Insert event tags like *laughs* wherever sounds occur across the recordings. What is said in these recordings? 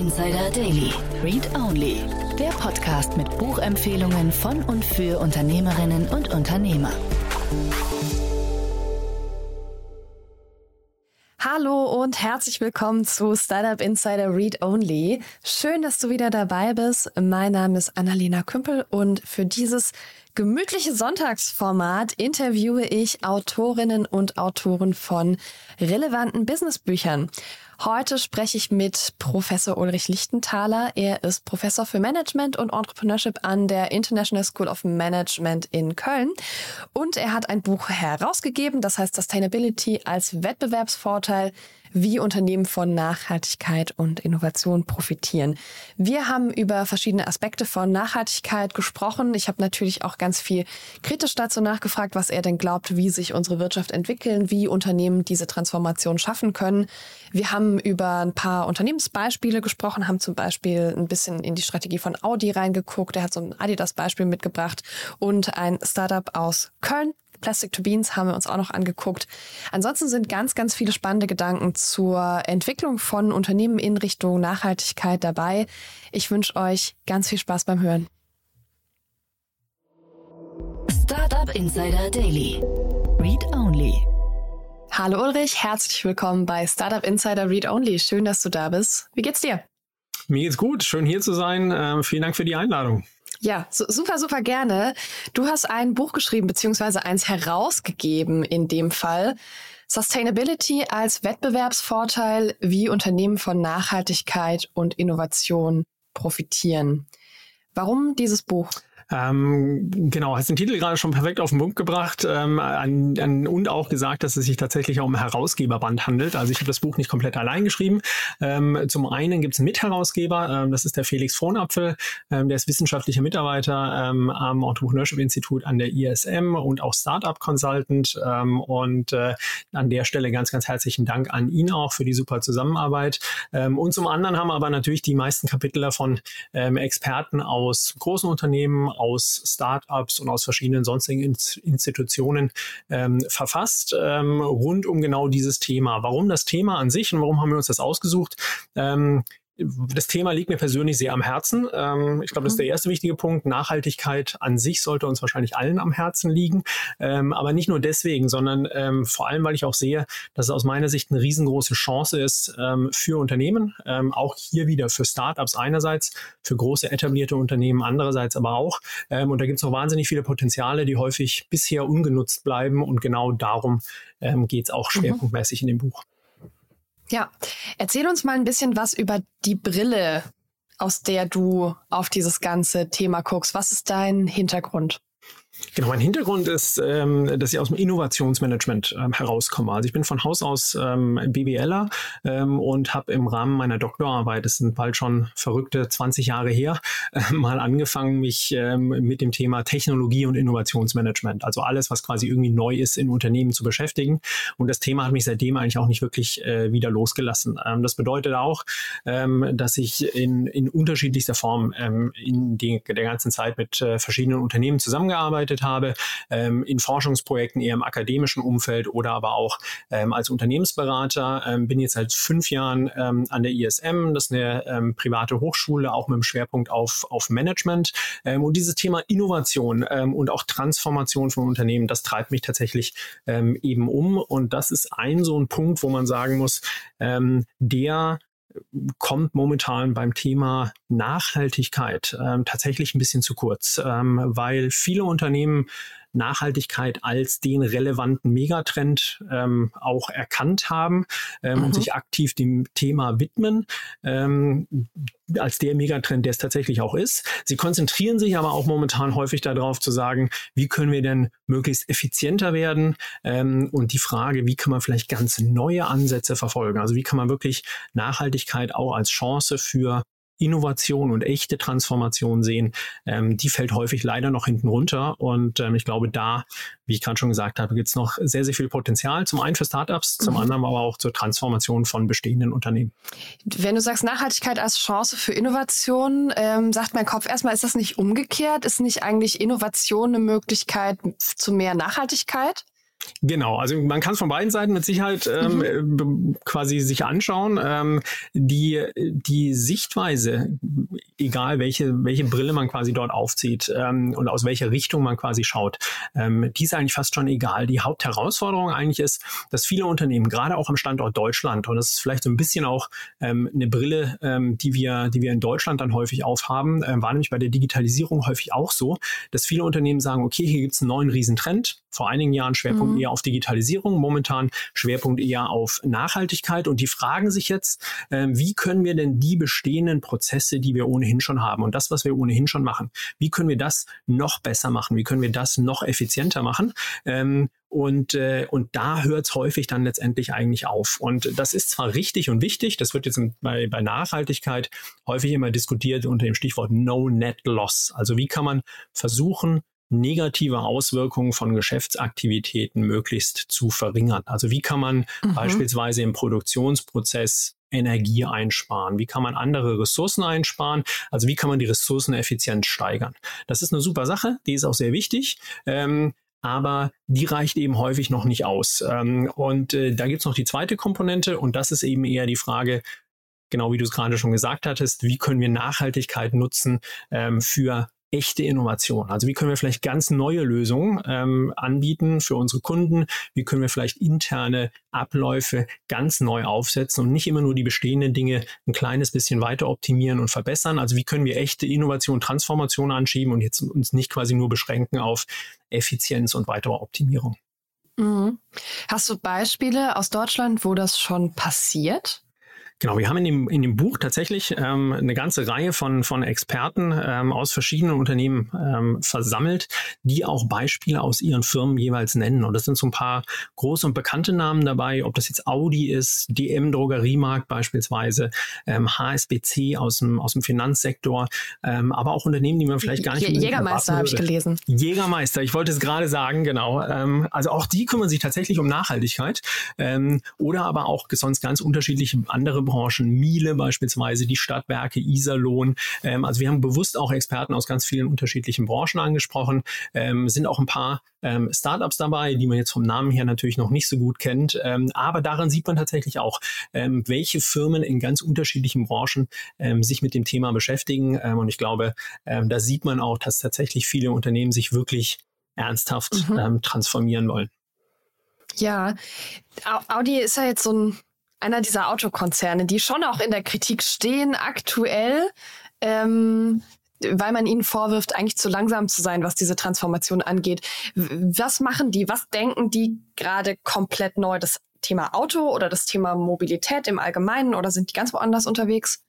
Insider Daily. Read Only. Der Podcast mit Buchempfehlungen von und für Unternehmerinnen und Unternehmer. Hallo und herzlich willkommen zu Startup Insider Read Only. Schön, dass du wieder dabei bist. Mein Name ist Annalena Kümpel und für dieses gemütliche Sonntagsformat interviewe ich Autorinnen und Autoren von relevanten Businessbüchern. Heute spreche ich mit Professor Ulrich Lichtenthaler. Er ist Professor für Management und Entrepreneurship an der International School of Management in Köln. Und er hat ein Buch herausgegeben, das heißt Sustainability als Wettbewerbsvorteil wie Unternehmen von Nachhaltigkeit und Innovation profitieren. Wir haben über verschiedene Aspekte von Nachhaltigkeit gesprochen. Ich habe natürlich auch ganz viel kritisch dazu nachgefragt, was er denn glaubt, wie sich unsere Wirtschaft entwickeln, wie Unternehmen diese Transformation schaffen können. Wir haben über ein paar Unternehmensbeispiele gesprochen, haben zum Beispiel ein bisschen in die Strategie von Audi reingeguckt. Er hat so ein Adidas-Beispiel mitgebracht und ein Startup aus Köln, Plastic to Beans haben wir uns auch noch angeguckt. Ansonsten sind ganz, ganz viele spannende Gedanken zur Entwicklung von Unternehmen in Richtung Nachhaltigkeit dabei. Ich wünsche euch ganz viel Spaß beim Hören. Startup Insider Daily. Read Only. Hallo Ulrich, herzlich willkommen bei Startup Insider Read Only. Schön, dass du da bist. Wie geht's dir? Mir geht's gut. Schön hier zu sein. Ähm, vielen Dank für die Einladung. Ja, so, super, super gerne. Du hast ein Buch geschrieben, beziehungsweise eins herausgegeben in dem Fall. Sustainability als Wettbewerbsvorteil, wie Unternehmen von Nachhaltigkeit und Innovation profitieren. Warum dieses Buch? Ähm, genau, hast den Titel gerade schon perfekt auf den Punkt gebracht ähm, an, an, und auch gesagt, dass es sich tatsächlich um ein Herausgeberband handelt. Also ich habe das Buch nicht komplett allein geschrieben. Ähm, zum einen gibt es einen Mitherausgeber, ähm, das ist der Felix Frohnapfel, ähm, der ist wissenschaftlicher Mitarbeiter ähm, am Entrepreneurship Institut an der ISM und auch Startup Consultant. Ähm, und äh, an der Stelle ganz, ganz herzlichen Dank an ihn auch für die super Zusammenarbeit. Ähm, und zum anderen haben aber natürlich die meisten Kapitel davon ähm, Experten aus großen Unternehmen, aus Startups und aus verschiedenen sonstigen Institutionen ähm, verfasst, ähm, rund um genau dieses Thema. Warum das Thema an sich und warum haben wir uns das ausgesucht? Ähm, das Thema liegt mir persönlich sehr am Herzen. Ähm, ich glaube, das ist der mhm. erste wichtige Punkt. Nachhaltigkeit an sich sollte uns wahrscheinlich allen am Herzen liegen. Ähm, aber nicht nur deswegen, sondern ähm, vor allem, weil ich auch sehe, dass es aus meiner Sicht eine riesengroße Chance ist ähm, für Unternehmen, ähm, auch hier wieder für Startups einerseits, für große etablierte Unternehmen andererseits aber auch. Ähm, und da gibt es noch wahnsinnig viele Potenziale, die häufig bisher ungenutzt bleiben. Und genau darum geht es auch mhm. schwerpunktmäßig mhm. in dem Buch. Ja, erzähl uns mal ein bisschen was über die Brille, aus der du auf dieses ganze Thema guckst. Was ist dein Hintergrund? Genau, mein Hintergrund ist, ähm, dass ich aus dem Innovationsmanagement ähm, herauskomme. Also ich bin von Haus aus ähm, BWLer ähm, und habe im Rahmen meiner Doktorarbeit, das sind bald schon verrückte 20 Jahre her, äh, *laughs* mal angefangen, mich ähm, mit dem Thema Technologie und Innovationsmanagement, also alles, was quasi irgendwie neu ist, in Unternehmen zu beschäftigen. Und das Thema hat mich seitdem eigentlich auch nicht wirklich äh, wieder losgelassen. Ähm, das bedeutet auch, dass ich in, in unterschiedlichster Form in die, der ganzen Zeit mit äh, verschiedenen Unternehmen zusammengearbeitet gearbeitet habe, ähm, in Forschungsprojekten eher im akademischen Umfeld oder aber auch ähm, als Unternehmensberater. Ähm, bin jetzt seit fünf Jahren ähm, an der ISM, das ist eine ähm, private Hochschule, auch mit dem Schwerpunkt auf, auf Management. Ähm, und dieses Thema Innovation und auch Transformation von Unternehmen, das treibt mich tatsächlich eben um. Und das ist ein so ein Punkt, wo man sagen muss, der kommt momentan beim Thema Nachhaltigkeit ähm, tatsächlich ein bisschen zu kurz, ähm, weil viele Unternehmen Nachhaltigkeit als den relevanten Megatrend ähm, auch erkannt haben ähm, mhm. und sich aktiv dem Thema widmen, ähm, als der Megatrend, der es tatsächlich auch ist. Sie konzentrieren sich aber auch momentan häufig darauf zu sagen, wie können wir denn möglichst effizienter werden ähm, und die Frage, wie kann man vielleicht ganz neue Ansätze verfolgen. Also wie kann man wirklich Nachhaltigkeit auch als Chance für Innovation und echte Transformation sehen, ähm, die fällt häufig leider noch hinten runter. Und ähm, ich glaube, da, wie ich gerade schon gesagt habe, gibt es noch sehr, sehr viel Potenzial. Zum einen für Startups, zum mhm. anderen aber auch zur Transformation von bestehenden Unternehmen. Wenn du sagst Nachhaltigkeit als Chance für Innovation, ähm, sagt mein Kopf erstmal, ist das nicht umgekehrt? Ist nicht eigentlich Innovation eine Möglichkeit zu mehr Nachhaltigkeit? Genau, also man kann es von beiden Seiten mit Sicherheit ähm, mhm. Äh, quasi sich anschauen. Ähm, die, die Sichtweise, egal welche, welche Brille man quasi dort aufzieht ähm, und aus welcher Richtung man quasi schaut, ähm, die ist eigentlich fast schon egal. Die Hauptherausforderung eigentlich ist, dass viele Unternehmen, gerade auch am Standort Deutschland, und das ist vielleicht so ein bisschen auch ähm, eine Brille, ähm, die, wir, die wir in Deutschland dann häufig aufhaben, äh, war nämlich bei der Digitalisierung häufig auch so, dass viele Unternehmen sagen, okay, hier gibt es einen neuen Riesentrend, vor einigen Jahren Schwerpunkt mhm. eher auf Digitalisierung, momentan Schwerpunkt eher auf Nachhaltigkeit. Und die fragen sich jetzt, äh, wie können wir denn die bestehenden Prozesse, die wir ohnehin schon haben und das, was wir ohnehin schon machen, wie können wir das noch besser machen? Wie können wir das noch effizienter machen? Ähm, und, äh, und da hört es häufig dann letztendlich eigentlich auf. Und das ist zwar richtig und wichtig, das wird jetzt bei, bei Nachhaltigkeit häufig immer diskutiert unter dem Stichwort No Net Loss. Also wie kann man versuchen, negative Auswirkungen von Geschäftsaktivitäten möglichst zu verringern. Also wie kann man mhm. beispielsweise im Produktionsprozess Energie einsparen? Wie kann man andere Ressourcen einsparen? Also wie kann man die Ressourceneffizienz steigern? Das ist eine super Sache, die ist auch sehr wichtig. Ähm, aber die reicht eben häufig noch nicht aus. Ähm, und äh, da gibt's noch die zweite Komponente und das ist eben eher die Frage, genau wie du es gerade schon gesagt hattest, wie können wir Nachhaltigkeit nutzen ähm, für echte Innovation? Also wie können wir vielleicht ganz neue Lösungen ähm, anbieten für unsere Kunden? Wie können wir vielleicht interne Abläufe ganz neu aufsetzen und nicht immer nur die bestehenden Dinge ein kleines bisschen weiter optimieren und verbessern? Also wie können wir echte Innovation, Transformation anschieben und jetzt uns nicht quasi nur beschränken auf Effizienz und weitere Optimierung? Mhm. Hast du Beispiele aus Deutschland, wo das schon passiert? Genau, wir haben in dem, in dem Buch tatsächlich ähm, eine ganze Reihe von, von Experten ähm, aus verschiedenen Unternehmen ähm, versammelt, die auch Beispiele aus ihren Firmen jeweils nennen. Und das sind so ein paar große und bekannte Namen dabei, ob das jetzt Audi ist, DM Drogeriemarkt beispielsweise, ähm, HSBC aus dem, aus dem Finanzsektor, ähm, aber auch Unternehmen, die man vielleicht gar nicht Jägermeister habe ich gelesen. Jägermeister, ich wollte es gerade sagen, genau. Ähm, also auch die kümmern sich tatsächlich um Nachhaltigkeit ähm, oder aber auch sonst ganz unterschiedliche andere Branchen, Miele beispielsweise, die Stadtwerke, Iserlohn. Ähm, also wir haben bewusst auch Experten aus ganz vielen unterschiedlichen Branchen angesprochen. Ähm, sind auch ein paar ähm, Startups dabei, die man jetzt vom Namen her natürlich noch nicht so gut kennt. Ähm, aber daran sieht man tatsächlich auch, ähm, welche Firmen in ganz unterschiedlichen Branchen ähm, sich mit dem Thema beschäftigen. Ähm, und ich glaube, ähm, da sieht man auch, dass tatsächlich viele Unternehmen sich wirklich ernsthaft mhm. transformieren wollen. Ja, Audi ist ja jetzt so ein einer dieser Autokonzerne, die schon auch in der Kritik stehen aktuell, ähm, weil man ihnen vorwirft, eigentlich zu langsam zu sein, was diese Transformation angeht. Was machen die? Was denken die gerade komplett neu? Das Thema Auto oder das Thema Mobilität im Allgemeinen oder sind die ganz woanders unterwegs?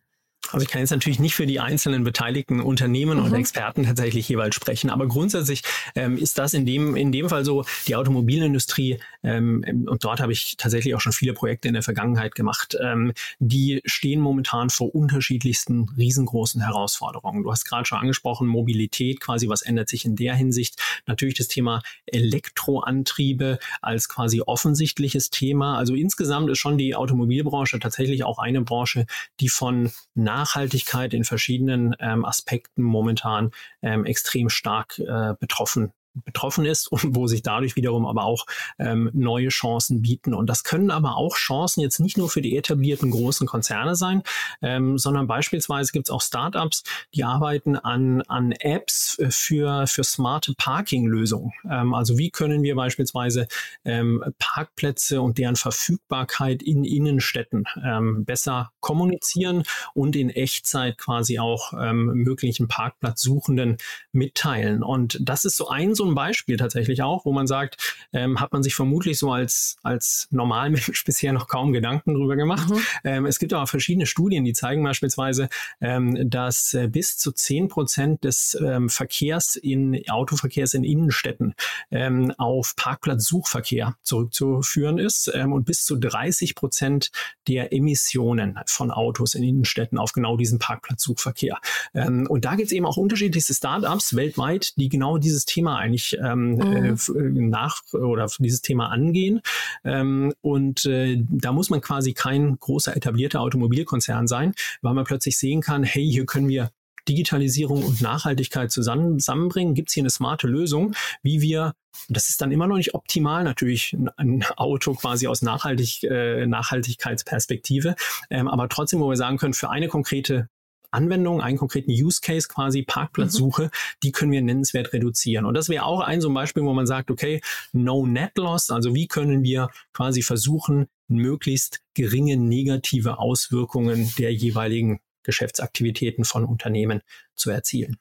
Also ich kann jetzt natürlich nicht für die einzelnen beteiligten Unternehmen mhm. und Experten tatsächlich jeweils sprechen, aber grundsätzlich ähm, ist das in dem, in dem Fall so, die Automobilindustrie, ähm, und dort habe ich tatsächlich auch schon viele Projekte in der Vergangenheit gemacht, ähm, die stehen momentan vor unterschiedlichsten riesengroßen Herausforderungen. Du hast gerade schon angesprochen, Mobilität quasi, was ändert sich in der Hinsicht? Natürlich das Thema Elektroantriebe als quasi offensichtliches Thema. Also insgesamt ist schon die Automobilbranche tatsächlich auch eine Branche, die von Nachhaltigkeit in verschiedenen ähm, Aspekten momentan ähm, extrem stark äh, betroffen betroffen ist und wo sich dadurch wiederum aber auch ähm, neue Chancen bieten. Und das können aber auch Chancen jetzt nicht nur für die etablierten großen Konzerne sein, ähm, sondern beispielsweise gibt es auch Startups, die arbeiten an, an Apps für, für smarte Parking-Lösungen. Ähm, also wie können wir beispielsweise ähm, Parkplätze und deren Verfügbarkeit in Innenstädten ähm, besser kommunizieren und in Echtzeit quasi auch ähm, möglichen Parkplatzsuchenden mitteilen. Und das ist so ein so ein Beispiel tatsächlich auch, wo man sagt, ähm, hat man sich vermutlich so als, als Normalmensch *laughs* bisher noch kaum Gedanken drüber gemacht. Mhm. Ähm, es gibt aber verschiedene Studien, die zeigen beispielsweise, ähm, dass äh, bis zu zehn Prozent des ähm, Verkehrs in Autoverkehrs in Innenstädten ähm, auf Parkplatzsuchverkehr zurückzuführen ist ähm, und bis zu 30 Prozent der Emissionen von Autos in Innenstädten auf genau diesen Parkplatzsuchverkehr. Und da gibt es eben auch unterschiedlichste Startups weltweit, die genau dieses Thema ein eigentlich ähm, mhm. äh, nach oder dieses Thema angehen. Ähm, und äh, da muss man quasi kein großer etablierter Automobilkonzern sein, weil man plötzlich sehen kann, hey, hier können wir Digitalisierung und Nachhaltigkeit zusammen, zusammenbringen, gibt es hier eine smarte Lösung, wie wir das ist dann immer noch nicht optimal, natürlich ein Auto quasi aus Nachhaltig, äh, Nachhaltigkeitsperspektive, ähm, aber trotzdem, wo wir sagen können, für eine konkrete Anwendung, einen konkreten Use Case quasi, Parkplatzsuche, mhm. die können wir nennenswert reduzieren. Und das wäre auch ein so ein Beispiel, wo man sagt, okay, no net loss, also wie können wir quasi versuchen, möglichst geringe negative Auswirkungen der jeweiligen Geschäftsaktivitäten von Unternehmen zu erzielen.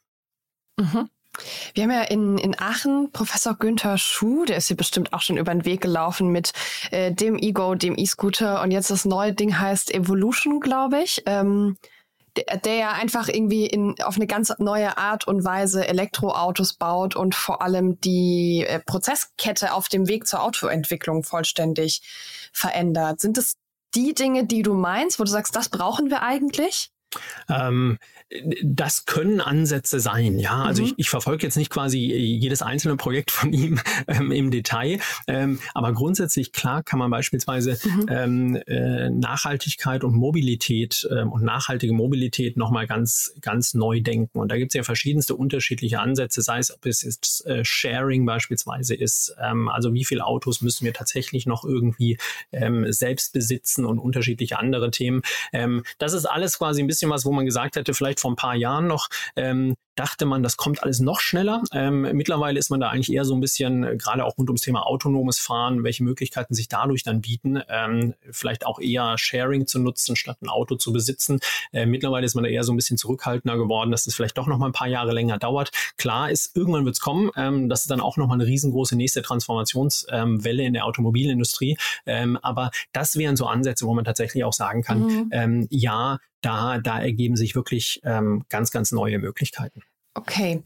Mhm. Wir haben ja in, in Aachen Professor Günther Schuh, der ist hier bestimmt auch schon über den Weg gelaufen mit äh, dem Ego, dem E-Scooter und jetzt das neue Ding heißt Evolution, glaube ich. Ähm, der, der ja einfach irgendwie in, auf eine ganz neue Art und Weise Elektroautos baut und vor allem die äh, Prozesskette auf dem Weg zur Autoentwicklung vollständig verändert. Sind es die Dinge, die du meinst, wo du sagst, das brauchen wir eigentlich? Ähm, das können Ansätze sein, ja. Also mhm. ich, ich verfolge jetzt nicht quasi jedes einzelne Projekt von ihm *laughs* ähm, im Detail, ähm, aber grundsätzlich klar kann man beispielsweise mhm. ähm, äh, Nachhaltigkeit und Mobilität ähm, und nachhaltige Mobilität nochmal ganz, ganz neu denken. Und da gibt es ja verschiedenste unterschiedliche Ansätze, sei es, ob es jetzt äh, Sharing beispielsweise ist, ähm, also wie viele Autos müssen wir tatsächlich noch irgendwie ähm, selbst besitzen und unterschiedliche andere Themen. Das ist alles quasi ein bisschen was, wo man gesagt hätte, vielleicht vor ein paar Jahren noch, ähm, dachte man, das kommt alles noch schneller. Ähm, mittlerweile ist man da eigentlich eher so ein bisschen, äh, gerade auch rund ums Thema autonomes Fahren, welche Möglichkeiten sich dadurch dann bieten, ähm, vielleicht auch eher Sharing zu nutzen, statt ein Auto zu besitzen. Äh, mittlerweile ist man da eher so ein bisschen zurückhaltender geworden, dass es vielleicht doch noch mal ein paar Jahre länger dauert. Klar ist, irgendwann wird es kommen. Ähm, das ist dann auch noch mal eine riesengroße nächste Transformationswelle in der Automobilindustrie. Ähm, aber das wären so Ansätze, wo man tatsächlich auch sagen kann, mhm. ähm, ja, da, da ergeben sich wirklich ähm, ganz, ganz neue Möglichkeiten. Okay.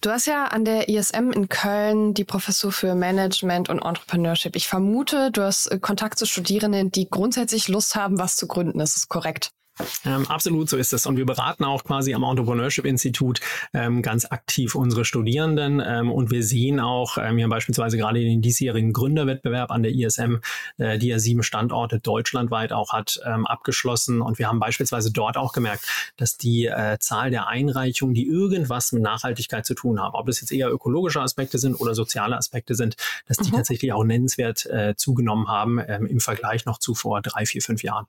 Du hast ja an der ISM in Köln die Professur für Management und Entrepreneurship. Ich vermute, du hast äh, Kontakt zu Studierenden, die grundsätzlich Lust haben, was zu gründen. Ist das korrekt? Ähm, absolut so ist es. Und wir beraten auch quasi am Entrepreneurship Institut ähm, ganz aktiv unsere Studierenden. Ähm, und wir sehen auch, ähm, wir haben beispielsweise gerade den diesjährigen Gründerwettbewerb an der ISM, äh, die ja sieben Standorte deutschlandweit auch hat, ähm, abgeschlossen. Und wir haben beispielsweise dort auch gemerkt, dass die äh, Zahl der Einreichungen, die irgendwas mit Nachhaltigkeit zu tun haben, ob es jetzt eher ökologische Aspekte sind oder soziale Aspekte sind, dass die mhm. tatsächlich auch nennenswert äh, zugenommen haben ähm, im Vergleich noch zu vor drei, vier, fünf Jahren.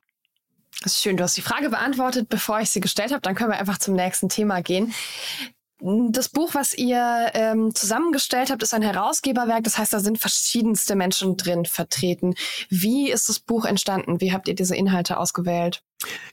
Das ist schön. Du hast die Frage beantwortet, bevor ich sie gestellt habe. Dann können wir einfach zum nächsten Thema gehen. Das Buch, was ihr ähm, zusammengestellt habt, ist ein Herausgeberwerk. Das heißt, da sind verschiedenste Menschen drin vertreten. Wie ist das Buch entstanden? Wie habt ihr diese Inhalte ausgewählt?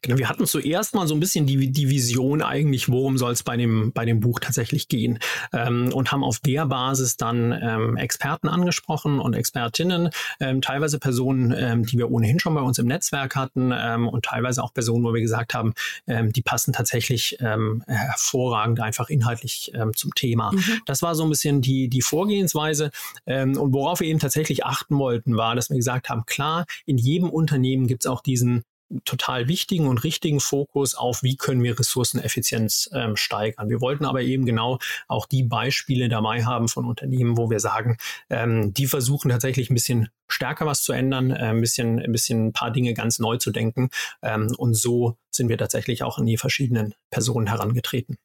Genau, wir hatten zuerst mal so ein bisschen die, die Vision eigentlich, worum soll es bei dem, bei dem Buch tatsächlich gehen ähm, und haben auf der Basis dann ähm, Experten angesprochen und Expertinnen, ähm, teilweise Personen, ähm, die wir ohnehin schon bei uns im Netzwerk hatten ähm, und teilweise auch Personen, wo wir gesagt haben, ähm, die passen tatsächlich hervorragend einfach inhaltlich zum Thema. Mhm. Das war so ein bisschen die, die Vorgehensweise und worauf wir eben tatsächlich achten wollten, war, dass wir gesagt haben, klar, in jedem Unternehmen gibt es auch diesen total wichtigen und richtigen Fokus auf, wie können wir Ressourceneffizienz ähm, steigern. Wir wollten aber eben genau auch die Beispiele dabei haben von Unternehmen, wo wir sagen, ähm, die versuchen tatsächlich ein bisschen stärker was zu ändern, äh, ein bisschen, ein bisschen ein paar Dinge ganz neu zu denken. Ähm, und so sind wir tatsächlich auch an die verschiedenen Personen herangetreten.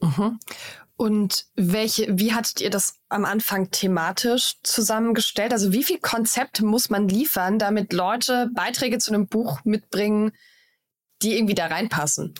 Mhm. Und welche, wie hattet ihr das am Anfang thematisch zusammengestellt? Also wie viel Konzept muss man liefern, damit Leute Beiträge zu einem Buch mitbringen, die irgendwie da reinpassen?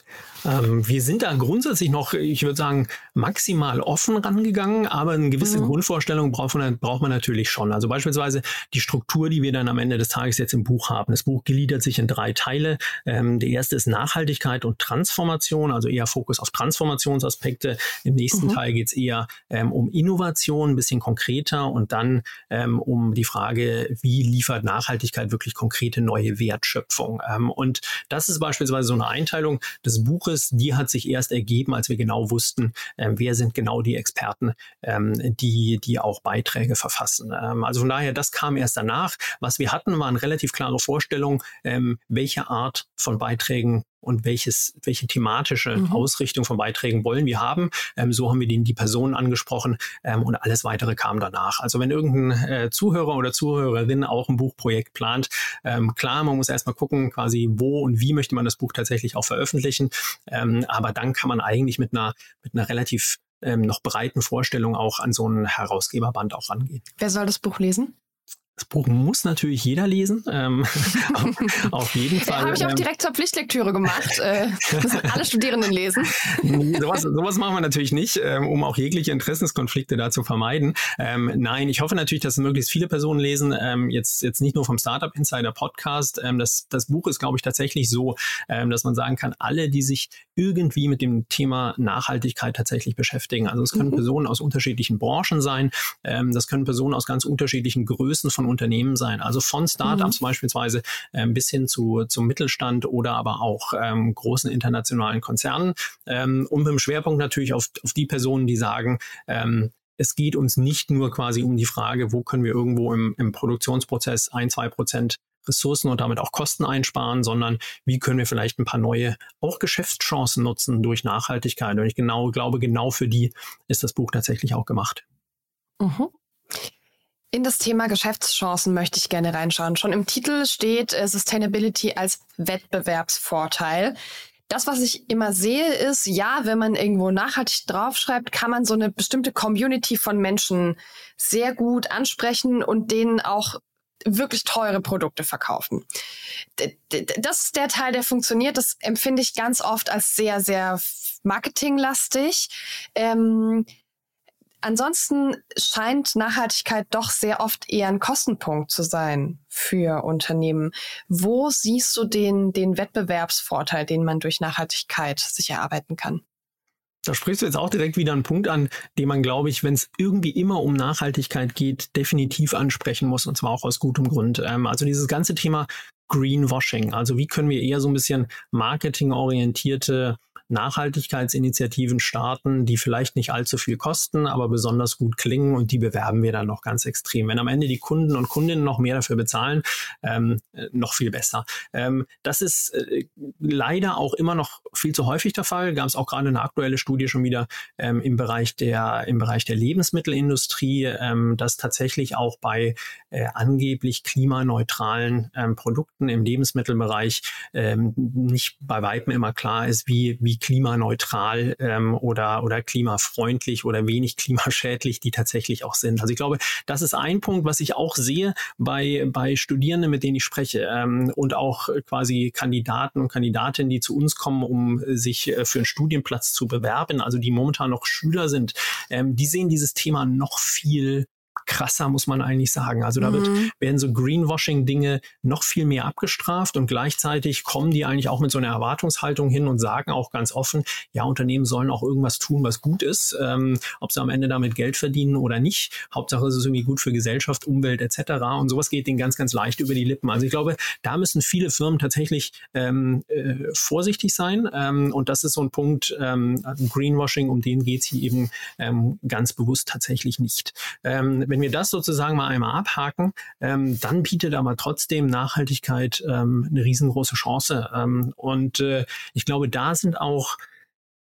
Ähm, wir sind da grundsätzlich noch, ich würde sagen, maximal offen rangegangen, aber eine gewisse mhm. Grundvorstellung braucht man, braucht man natürlich schon. Also beispielsweise die Struktur, die wir dann am Ende des Tages jetzt im Buch haben. Das Buch gliedert sich in drei Teile. Ähm, der erste ist Nachhaltigkeit und Transformation, also eher Fokus auf Transformationsaspekte. Im nächsten mhm. Teil geht es eher ähm, um Innovation, ein bisschen konkreter und dann ähm, um die Frage, wie liefert Nachhaltigkeit wirklich konkrete neue Wertschöpfung. Ähm, und das ist beispielsweise so eine Einteilung des Buches die hat sich erst ergeben, als wir genau wussten, äh, wer sind genau die Experten, ähm, die, die auch Beiträge verfassen. Ähm, also von daher, das kam erst danach. Was wir hatten, waren relativ klare Vorstellungen, ähm, welche Art von Beiträgen und welches, welche thematische mhm. Ausrichtung von Beiträgen wollen wir haben. Ähm, so haben wir den, die Personen angesprochen ähm, und alles weitere kam danach. Also wenn irgendein äh, Zuhörer oder Zuhörerin auch ein Buchprojekt plant, ähm, klar, man muss erstmal gucken, quasi wo und wie möchte man das Buch tatsächlich auch veröffentlichen. Ähm, aber dann kann man eigentlich mit einer, mit einer relativ ähm, noch breiten Vorstellung auch an so ein Herausgeberband auch rangehen. Wer soll das Buch lesen? Das Buch muss natürlich jeder lesen. Ähm, *laughs* auf, auf, jeden Fall. Habe ich auch ähm, direkt zur Pflichtlektüre gemacht. Äh, müssen alle Studierenden lesen. *laughs* Nee, sowas, sowas machen wir natürlich nicht, ähm, um auch jegliche Interessenskonflikte da zu vermeiden. Ähm, nein, ich hoffe natürlich, dass möglichst viele Personen lesen. Ähm, jetzt, jetzt nicht nur vom Startup Insider Podcast. Ähm, das, das Buch ist, glaube ich, tatsächlich so, dass man sagen kann, alle, die sich irgendwie mit dem Thema Nachhaltigkeit tatsächlich beschäftigen. Also es können mhm. Personen aus unterschiedlichen Branchen sein. Das können Personen aus ganz unterschiedlichen Größen von von Unternehmen sein. Also von Startups mhm. beispielsweise ähm, bis hin zu, zum Mittelstand oder aber auch ähm, großen internationalen Konzernen. Ähm, und mit dem Schwerpunkt natürlich auf, auf die Personen, die sagen, ähm, es geht uns nicht nur quasi um die Frage, wo können wir irgendwo im, im Produktionsprozess ein, zwei Prozent Ressourcen und damit auch Kosten einsparen, sondern wie können wir vielleicht ein paar neue auch Geschäftschancen nutzen durch Nachhaltigkeit. Und ich genau glaube, genau für die ist das Buch tatsächlich auch gemacht. Mhm. In das Thema Geschäftschancen möchte ich gerne reinschauen. Schon im Titel steht äh, Sustainability als Wettbewerbsvorteil. Das, was ich immer sehe, ist, ja, wenn man irgendwo nachhaltig draufschreibt, kann man so eine bestimmte Community von Menschen sehr gut ansprechen und denen auch wirklich teure Produkte verkaufen. Das ist der Teil, der funktioniert. Das empfinde ich ganz oft als sehr, sehr marketinglastig. Ähm, Ansonsten scheint Nachhaltigkeit doch sehr oft eher ein Kostenpunkt zu sein für Unternehmen. Wo siehst du den, den Wettbewerbsvorteil, den man durch Nachhaltigkeit sich erarbeiten kann? Da sprichst du jetzt auch direkt wieder einen Punkt an, den man, glaube ich, wenn es irgendwie immer um Nachhaltigkeit geht, definitiv ansprechen muss, und zwar auch aus gutem Grund. Ähm, also dieses ganze Thema Greenwashing, also wie können wir eher so ein bisschen marketingorientierte Nachhaltigkeitsinitiativen starten, die vielleicht nicht allzu viel kosten, aber besonders gut klingen und die bewerben wir dann noch ganz extrem. Wenn am Ende die Kunden und Kundinnen noch mehr dafür bezahlen, ähm, äh, noch viel besser. Ähm, das ist äh, leider auch immer noch viel zu häufig der Fall. Gab es auch gerade eine aktuelle Studie schon wieder ähm, im Bereich der im Bereich der Lebensmittelindustrie, ähm, dass tatsächlich auch bei äh, angeblich klimaneutralen ähm, Produkten im Lebensmittelbereich ähm, nicht bei weitem immer klar ist, wie wie klimaneutral ähm, oder, oder klimafreundlich oder wenig klimaschädlich die tatsächlich auch sind. Also ich glaube, das ist ein Punkt, was ich auch sehe bei, bei Studierenden, mit denen ich spreche ähm, und auch quasi Kandidaten und Kandidatinnen, die zu uns kommen, um sich äh, für einen Studienplatz zu bewerben, also die momentan noch Schüler sind, ähm, die sehen dieses Thema noch viel krasser, muss man eigentlich sagen. Also da mhm. wird, werden so Greenwashing-Dinge noch viel mehr abgestraft und gleichzeitig kommen die eigentlich auch mit so einer Erwartungshaltung hin und sagen auch ganz offen, ja, Unternehmen sollen auch irgendwas tun, was gut ist, ähm, ob sie am Ende damit Geld verdienen oder nicht. Hauptsache es ist irgendwie gut für Gesellschaft, Umwelt etc. Und sowas geht denen ganz, ganz leicht über die Lippen. Also ich glaube, da müssen viele Firmen tatsächlich ähm, äh, vorsichtig sein. Ähm, und das ist so ein Punkt, ähm, Greenwashing, um den geht es hier eben ähm, ganz bewusst tatsächlich nicht. Ähm, wenn wir das sozusagen mal einmal abhaken, ähm, dann bietet aber trotzdem Nachhaltigkeit ähm, eine riesengroße Chance. Ähm, und äh, ich glaube, da sind auch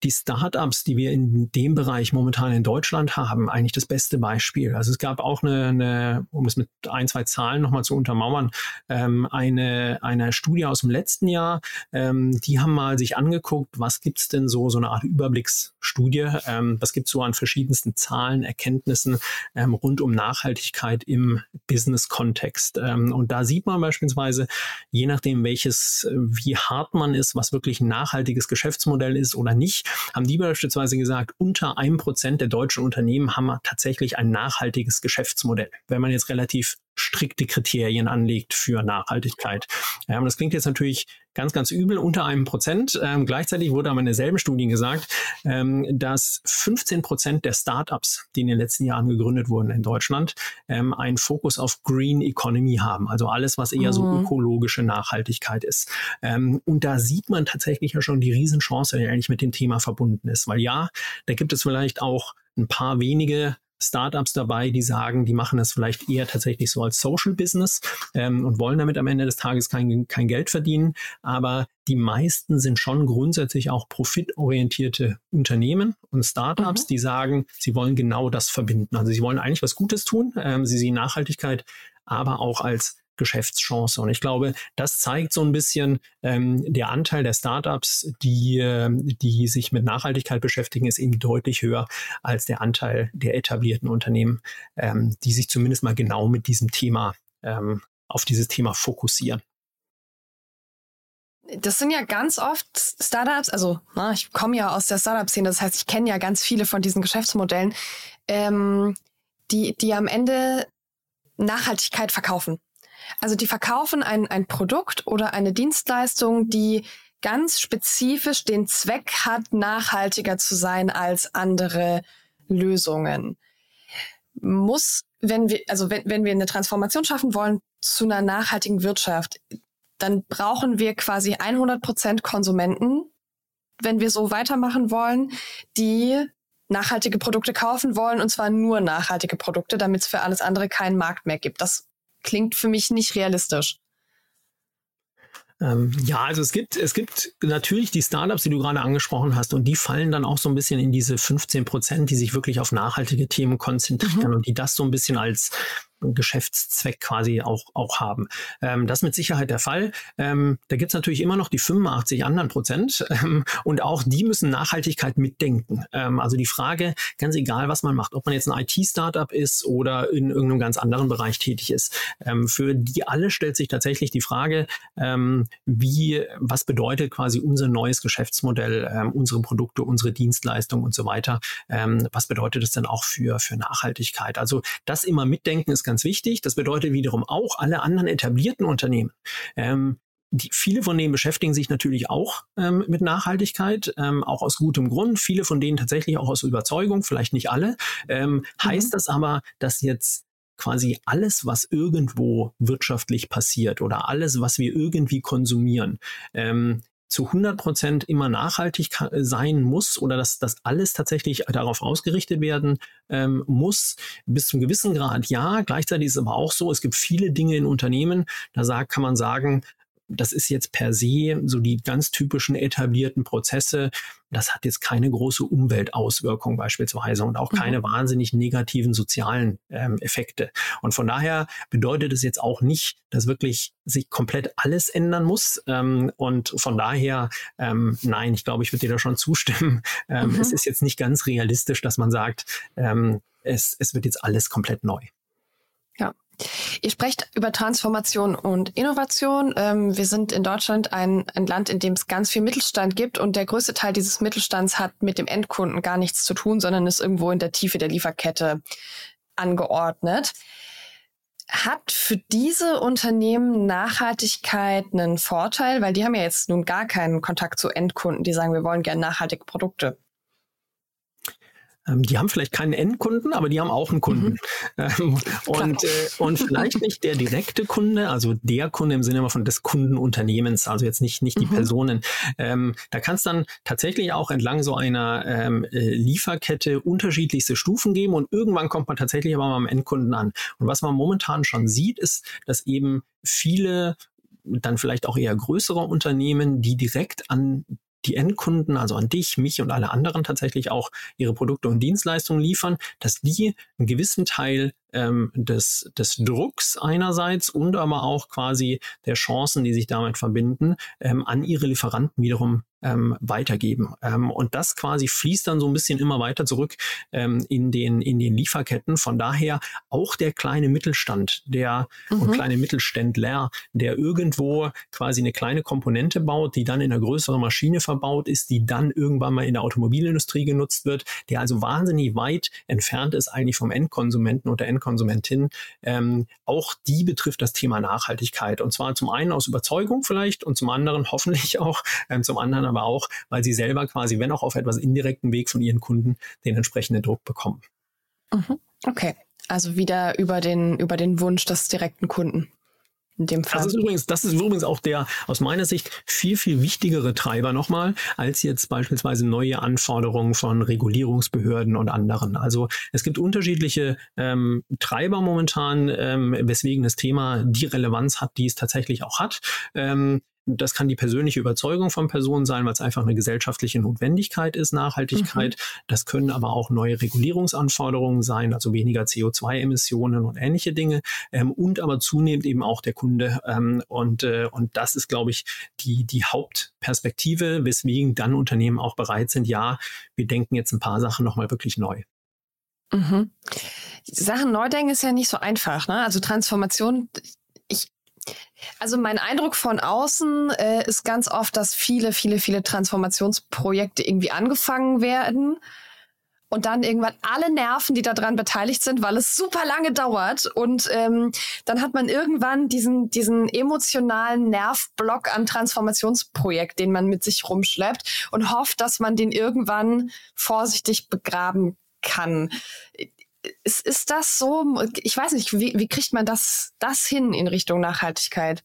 die Startups, die wir in dem Bereich momentan in Deutschland haben, eigentlich das beste Beispiel. Also es gab auch eine, eine um es mit ein, zwei Zahlen nochmal zu untermauern, ähm, eine, eine Studie aus dem letzten Jahr. Ähm, die haben mal sich angeguckt, was gibt's denn so, so eine Art Überblicksstudie, ähm, was gibt's so an verschiedensten Zahlen, Erkenntnissen ähm, rund um Nachhaltigkeit im Business-Kontext. Ähm, und da sieht man beispielsweise, je nachdem welches, wie hart man ist, was wirklich ein nachhaltiges Geschäftsmodell ist oder nicht, haben die beispielsweise gesagt, unter einem Prozent der deutschen Unternehmen haben tatsächlich ein nachhaltiges Geschäftsmodell. Wenn man jetzt relativ strikte Kriterien anlegt für Nachhaltigkeit. Ähm, das klingt jetzt natürlich ganz, ganz übel, unter einem Prozent. Ähm, gleichzeitig wurde aber in derselben Studie gesagt, ähm, dass 15 Prozent der Startups, die in den letzten Jahren gegründet wurden in Deutschland, ähm, einen Fokus auf Green Economy haben. Also alles, was eher mhm. so ökologische Nachhaltigkeit ist. Ähm, und da sieht man tatsächlich ja schon die Riesenchance, die eigentlich mit dem Thema verbunden ist. Weil ja, da gibt es vielleicht auch ein paar wenige Startups dabei, die sagen, die machen das vielleicht eher tatsächlich so als Social Business ähm, und wollen damit am Ende des Tages kein, kein Geld verdienen. Aber die meisten sind schon grundsätzlich auch profitorientierte Unternehmen und Startups, mhm. die sagen, sie wollen genau das verbinden. Also sie wollen eigentlich was Gutes tun. Ähm, sie sehen Nachhaltigkeit aber auch als Geschäftschance. Und ich glaube, das zeigt so ein bisschen, ähm, der Anteil der Startups, die, äh, die sich mit Nachhaltigkeit beschäftigen, ist eben deutlich höher als der Anteil der etablierten Unternehmen, ähm, die sich zumindest mal genau mit diesem Thema, ähm, auf dieses Thema fokussieren. Das sind ja ganz oft Startups, also na, ich komme ja aus der Startup-Szene, das heißt, ich kenne ja ganz viele von diesen Geschäftsmodellen, ähm, die, die am Ende Nachhaltigkeit verkaufen. Also die verkaufen ein, ein Produkt oder eine Dienstleistung, die ganz spezifisch den Zweck hat, nachhaltiger zu sein als andere Lösungen. Muss, wenn wir, also wenn, wenn wir eine Transformation schaffen wollen zu einer nachhaltigen Wirtschaft, dann brauchen wir quasi 100 Prozent Konsumenten, wenn wir so weitermachen wollen, die nachhaltige Produkte kaufen wollen und zwar nur nachhaltige Produkte, damit es für alles andere keinen Markt mehr gibt. Das klingt für mich nicht realistisch. Ähm, ja, also es gibt, es gibt natürlich die Startups, die du gerade angesprochen hast, und die fallen dann auch so ein bisschen in diese 15 Prozent, die sich wirklich auf nachhaltige Themen konzentrieren mhm. und die das so ein bisschen als Geschäftszweck quasi auch, auch haben. Ähm, das ist mit Sicherheit der Fall. Ähm, da gibt es natürlich immer noch die 85 anderen Prozent ähm, und auch die müssen Nachhaltigkeit mitdenken. Ähm, also die Frage, ganz egal, was man macht, ob man jetzt ein IT-Startup ist oder in irgendeinem ganz anderen Bereich tätig ist, ähm, für die alle stellt sich tatsächlich die Frage, ähm, wie, was bedeutet quasi unser neues Geschäftsmodell, unsere Produkte, unsere Dienstleistungen und so weiter. was bedeutet es denn auch für, für Nachhaltigkeit? Also das immer mitdenken ist ganz wichtig. Das bedeutet wiederum auch alle anderen etablierten Unternehmen. Ähm, die, viele von denen beschäftigen sich natürlich auch ähm, mit Nachhaltigkeit, ähm, auch aus gutem Grund. Viele von denen tatsächlich auch aus Überzeugung, vielleicht nicht alle. Ähm, mhm. Heißt das aber, dass jetzt quasi alles, was irgendwo wirtschaftlich passiert oder alles, was wir irgendwie konsumieren, ähm, zu 100 Prozent immer nachhaltig sein muss oder dass das alles tatsächlich darauf ausgerichtet werden ähm, muss. Bis zum gewissen Grad ja. Gleichzeitig ist es aber auch so, es gibt viele Dinge in Unternehmen, da sagt, kann man sagen, das ist jetzt per se so die ganz typischen etablierten Prozesse. Das hat jetzt keine große Umweltauswirkung beispielsweise und auch keine mhm. wahnsinnig negativen sozialen ähm, Effekte. Und von daher bedeutet es jetzt auch nicht, dass wirklich sich komplett alles ändern muss. Ähm, und von daher, ähm, nein, ich glaube, ich würde dir da schon zustimmen. Ähm, mhm. Es ist jetzt nicht ganz realistisch, dass man sagt, ähm, es, es wird jetzt alles komplett neu. Ihr sprecht über Transformation und Innovation. Ähm, wir sind in Deutschland ein, ein Land, in dem es ganz viel Mittelstand gibt und der größte Teil dieses Mittelstands hat mit dem Endkunden gar nichts zu tun, sondern ist irgendwo in der Tiefe der Lieferkette angeordnet. Hat für diese Unternehmen Nachhaltigkeit einen Vorteil? Weil die haben ja jetzt nun gar keinen Kontakt zu Endkunden, die sagen, wir wollen gerne nachhaltige Produkte. Ähm, die haben vielleicht keinen Endkunden, aber die haben auch einen Kunden. Mhm. Ähm, und, äh, und vielleicht nicht der direkte Kunde, also der Kunde im Sinne von des Kundenunternehmens, also jetzt nicht, nicht die mhm. Personen. Ähm, da kann es dann tatsächlich auch entlang so einer ähm, äh, Lieferkette unterschiedlichste Stufen geben und irgendwann kommt man tatsächlich aber mal am Endkunden an. Und was man momentan schon sieht, ist, dass eben viele dann vielleicht auch eher größere Unternehmen, die direkt an die Endkunden, also an dich, mich und alle anderen tatsächlich auch ihre Produkte und Dienstleistungen liefern, dass die einen gewissen Teil ähm, des, des Drucks einerseits und aber auch quasi der Chancen, die sich damit verbinden, ähm, an ihre Lieferanten wiederum ähm, weitergeben. Ähm, und das quasi fließt dann so ein bisschen immer weiter zurück ähm, in, den, in den Lieferketten. Von daher auch der kleine Mittelstand, der mhm. und kleine Mittelständler, der irgendwo quasi eine kleine Komponente baut, die dann in einer größeren Maschine verbaut ist, die dann irgendwann mal in der Automobilindustrie genutzt wird, der also wahnsinnig weit entfernt ist eigentlich vom Endkonsumenten oder Endkonsumentin. Ähm, auch die betrifft das Thema Nachhaltigkeit. Und zwar zum einen aus Überzeugung vielleicht und zum anderen *laughs* hoffentlich auch, ähm, zum anderen aber auch, weil sie selber quasi, wenn auch auf etwas indirekten Weg von ihren Kunden, den entsprechenden Druck bekommen. Mhm. Okay, also wieder über den, über den Wunsch des direkten Kunden. in dem Fall. Das ist übrigens, das ist übrigens auch der aus meiner Sicht viel, viel wichtigere Treiber nochmal, als jetzt beispielsweise neue Anforderungen von Regulierungsbehörden und anderen. Also es gibt unterschiedliche ähm, Treiber momentan, ähm, weswegen das Thema die Relevanz hat, die es tatsächlich auch hat. Ähm, das kann die persönliche Überzeugung von Personen sein, weil es einfach eine gesellschaftliche Notwendigkeit ist, Nachhaltigkeit. Mhm. Das können aber auch neue Regulierungsanforderungen sein, also weniger CO2-Emissionen und ähnliche Dinge. Ähm, und aber zunehmend eben auch der Kunde. Ähm, und, äh, und das ist, glaube ich, die, die Hauptperspektive, weswegen dann Unternehmen auch bereit sind, ja, wir denken jetzt ein paar Sachen nochmal wirklich neu. Mhm. Sachen neu denken ist ja nicht so einfach. Ne? Also Transformation, also mein Eindruck von außen äh, ist ganz oft, dass viele, viele, viele Transformationsprojekte irgendwie angefangen werden und dann irgendwann alle Nerven, die daran beteiligt sind, weil es super lange dauert. Und ähm, dann hat man irgendwann diesen, diesen emotionalen Nervblock an Transformationsprojekt, den man mit sich rumschleppt und hofft, dass man den irgendwann vorsichtig begraben kann ist, ist das so? Ich weiß nicht, wie, wie kriegt man das, das hin in Richtung Nachhaltigkeit?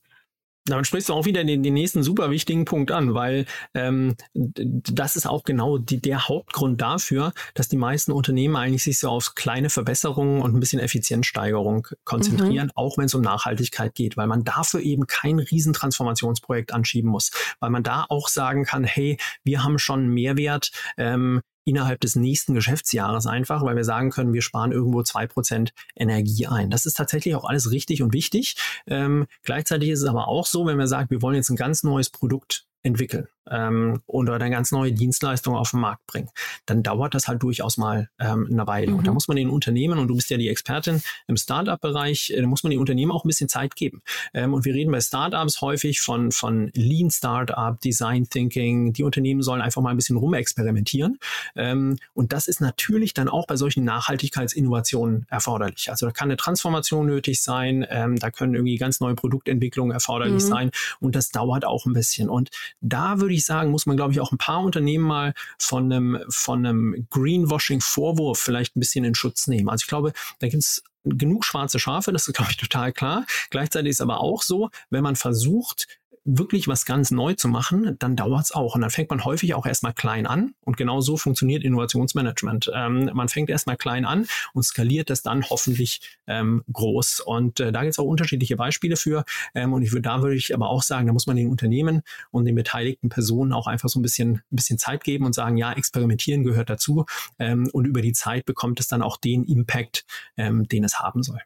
Damit sprichst du auch wieder den, den nächsten super wichtigen Punkt an, weil ähm, das ist auch genau die, der Hauptgrund dafür, dass die meisten Unternehmen eigentlich sich so auf kleine Verbesserungen und ein bisschen Effizienzsteigerung konzentrieren, mhm. auch wenn es um Nachhaltigkeit geht, weil man dafür eben kein Riesentransformationsprojekt anschieben muss, weil man da auch sagen kann, hey, wir haben schon Mehrwert, ähm, innerhalb des nächsten Geschäftsjahres einfach, weil wir sagen können, wir sparen irgendwo zwei Prozent Energie ein. Das ist tatsächlich auch alles richtig und wichtig. Ähm, gleichzeitig ist es aber auch so, wenn wir sagen, wir wollen jetzt ein ganz neues Produkt entwickeln ähm, oder dann ganz neue Dienstleistungen auf den Markt bringen, dann dauert das halt durchaus mal ähm, eine Weile. Mhm. Und da mhm. muss man den Unternehmen, und du bist ja die Expertin im Startup-Bereich, äh, da muss man den Unternehmen auch ein bisschen Zeit geben. Ähm, und wir reden bei Startups häufig von, von Lean Startup, Design Thinking. Die Unternehmen sollen einfach mal ein bisschen rumexperimentieren. Ähm, und das ist natürlich dann auch bei solchen Nachhaltigkeitsinnovationen erforderlich. Also da kann eine Transformation nötig sein, ähm, da können irgendwie ganz neue Produktentwicklungen erforderlich mhm. sein und das dauert auch ein bisschen. Und da würde ich sagen, muss man, glaube ich, auch ein paar Unternehmen mal von einem, von einem Greenwashing-Vorwurf vielleicht ein bisschen in Schutz nehmen. Also ich glaube, da gibt es genug schwarze Schafe, das ist, glaube ich, total klar. Gleichzeitig ist aber auch so, wenn man versucht, wirklich was ganz neu zu machen, dann dauert es auch. Und dann fängt man häufig auch erstmal klein an. Und genau so funktioniert Innovationsmanagement. Ähm, man fängt erstmal klein an und skaliert das dann hoffentlich ähm, groß. Und äh, da gibt es auch unterschiedliche Beispiele für. Ähm, und ich würde da würde ich aber auch sagen, da muss man den Unternehmen und den beteiligten Personen auch einfach so ein bisschen, ein bisschen Zeit geben und sagen, ja, experimentieren gehört dazu. Ähm, und über die Zeit bekommt es dann auch den Impact, ähm, den es haben soll.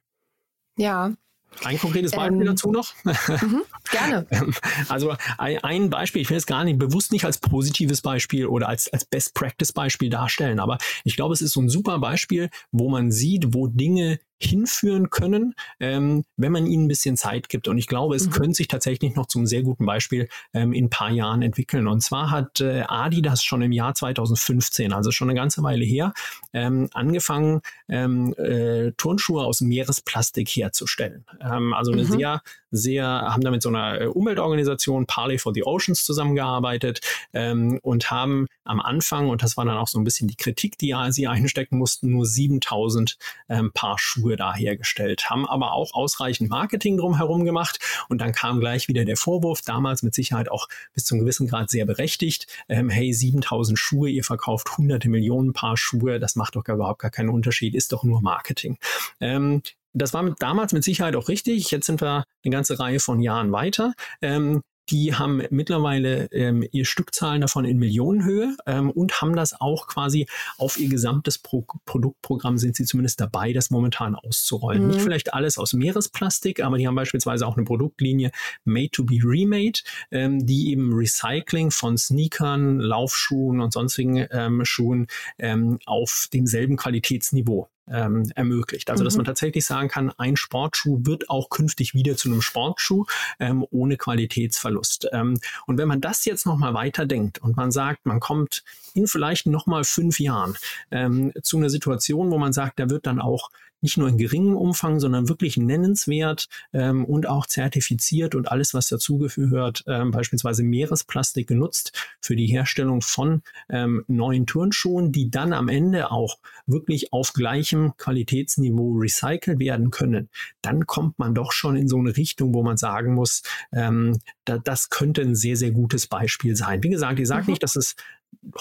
Ja, ein konkretes Beispiel ähm, dazu noch? Mhm, gerne. *laughs* Ähm, also ein, Beispiel, ich will es gar nicht bewusst nicht als positives Beispiel oder als, als Best Practice Beispiel darstellen, aber ich glaube, es ist so ein super Beispiel, wo man sieht, wo Dinge hinführen können, ähm, wenn man ihnen ein bisschen Zeit gibt. Und ich glaube, es mhm. könnte sich tatsächlich noch zum sehr guten Beispiel ähm, in ein paar Jahren entwickeln. Und zwar hat äh, Adidas schon im Jahr 2015, also schon eine ganze Weile her, ähm, angefangen, ähm, äh, Turnschuhe aus Meeresplastik herzustellen. Ähm, also eine mhm. sehr, sehr, haben damit so einer äh, Umweltorganisation Parley for the Oceans zusammengearbeitet ähm, und haben am Anfang, und das war dann auch so ein bisschen die Kritik, die sie einstecken mussten, nur 7000 ähm, Paar Schuhe Schuhe da hergestellt, haben aber auch ausreichend Marketing drumherum gemacht und dann kam gleich wieder der Vorwurf, damals mit Sicherheit auch bis zum gewissen Grad sehr berechtigt, ähm, hey, 7000 Schuhe, ihr verkauft hunderte Millionen Paar Schuhe, das macht doch überhaupt gar keinen Unterschied, ist doch nur Marketing. Ähm, das war mit, damals mit Sicherheit auch richtig. Jetzt sind wir eine ganze Reihe von Jahren weiter. Ähm, die haben mittlerweile ähm, ihr Stückzahlen davon in Millionenhöhe ähm, und haben das auch quasi auf ihr gesamtes Pro Produktprogramm sind sie zumindest dabei, das momentan auszurollen. Mhm. Nicht vielleicht alles aus Meeresplastik, aber die haben beispielsweise auch eine Produktlinie Made to be Remade, ähm, die eben Recycling von Sneakern, Laufschuhen und sonstigen ähm, Schuhen ähm, auf demselben Qualitätsniveau ähm, ermöglicht. Also, dass mhm. man tatsächlich sagen kann, ein Sportschuh wird auch künftig wieder zu einem Sportschuh ähm, ohne Qualitätsverlust. Ähm, und wenn man das jetzt nochmal weiterdenkt und man sagt, man kommt in vielleicht nochmal fünf Jahren ähm, zu einer Situation, wo man sagt, da wird dann auch nicht nur in geringem Umfang, sondern wirklich nennenswert ähm, und auch zertifiziert und alles, was dazugehört, ähm, beispielsweise Meeresplastik genutzt für die Herstellung von ähm, neuen Turnschuhen, die dann am Ende auch wirklich auf gleichem Qualitätsniveau recycelt werden können, dann kommt man doch schon in so eine Richtung, wo man sagen muss, ähm, da, das könnte ein sehr, sehr gutes Beispiel sein. Wie gesagt, ich sage mhm. nicht, dass es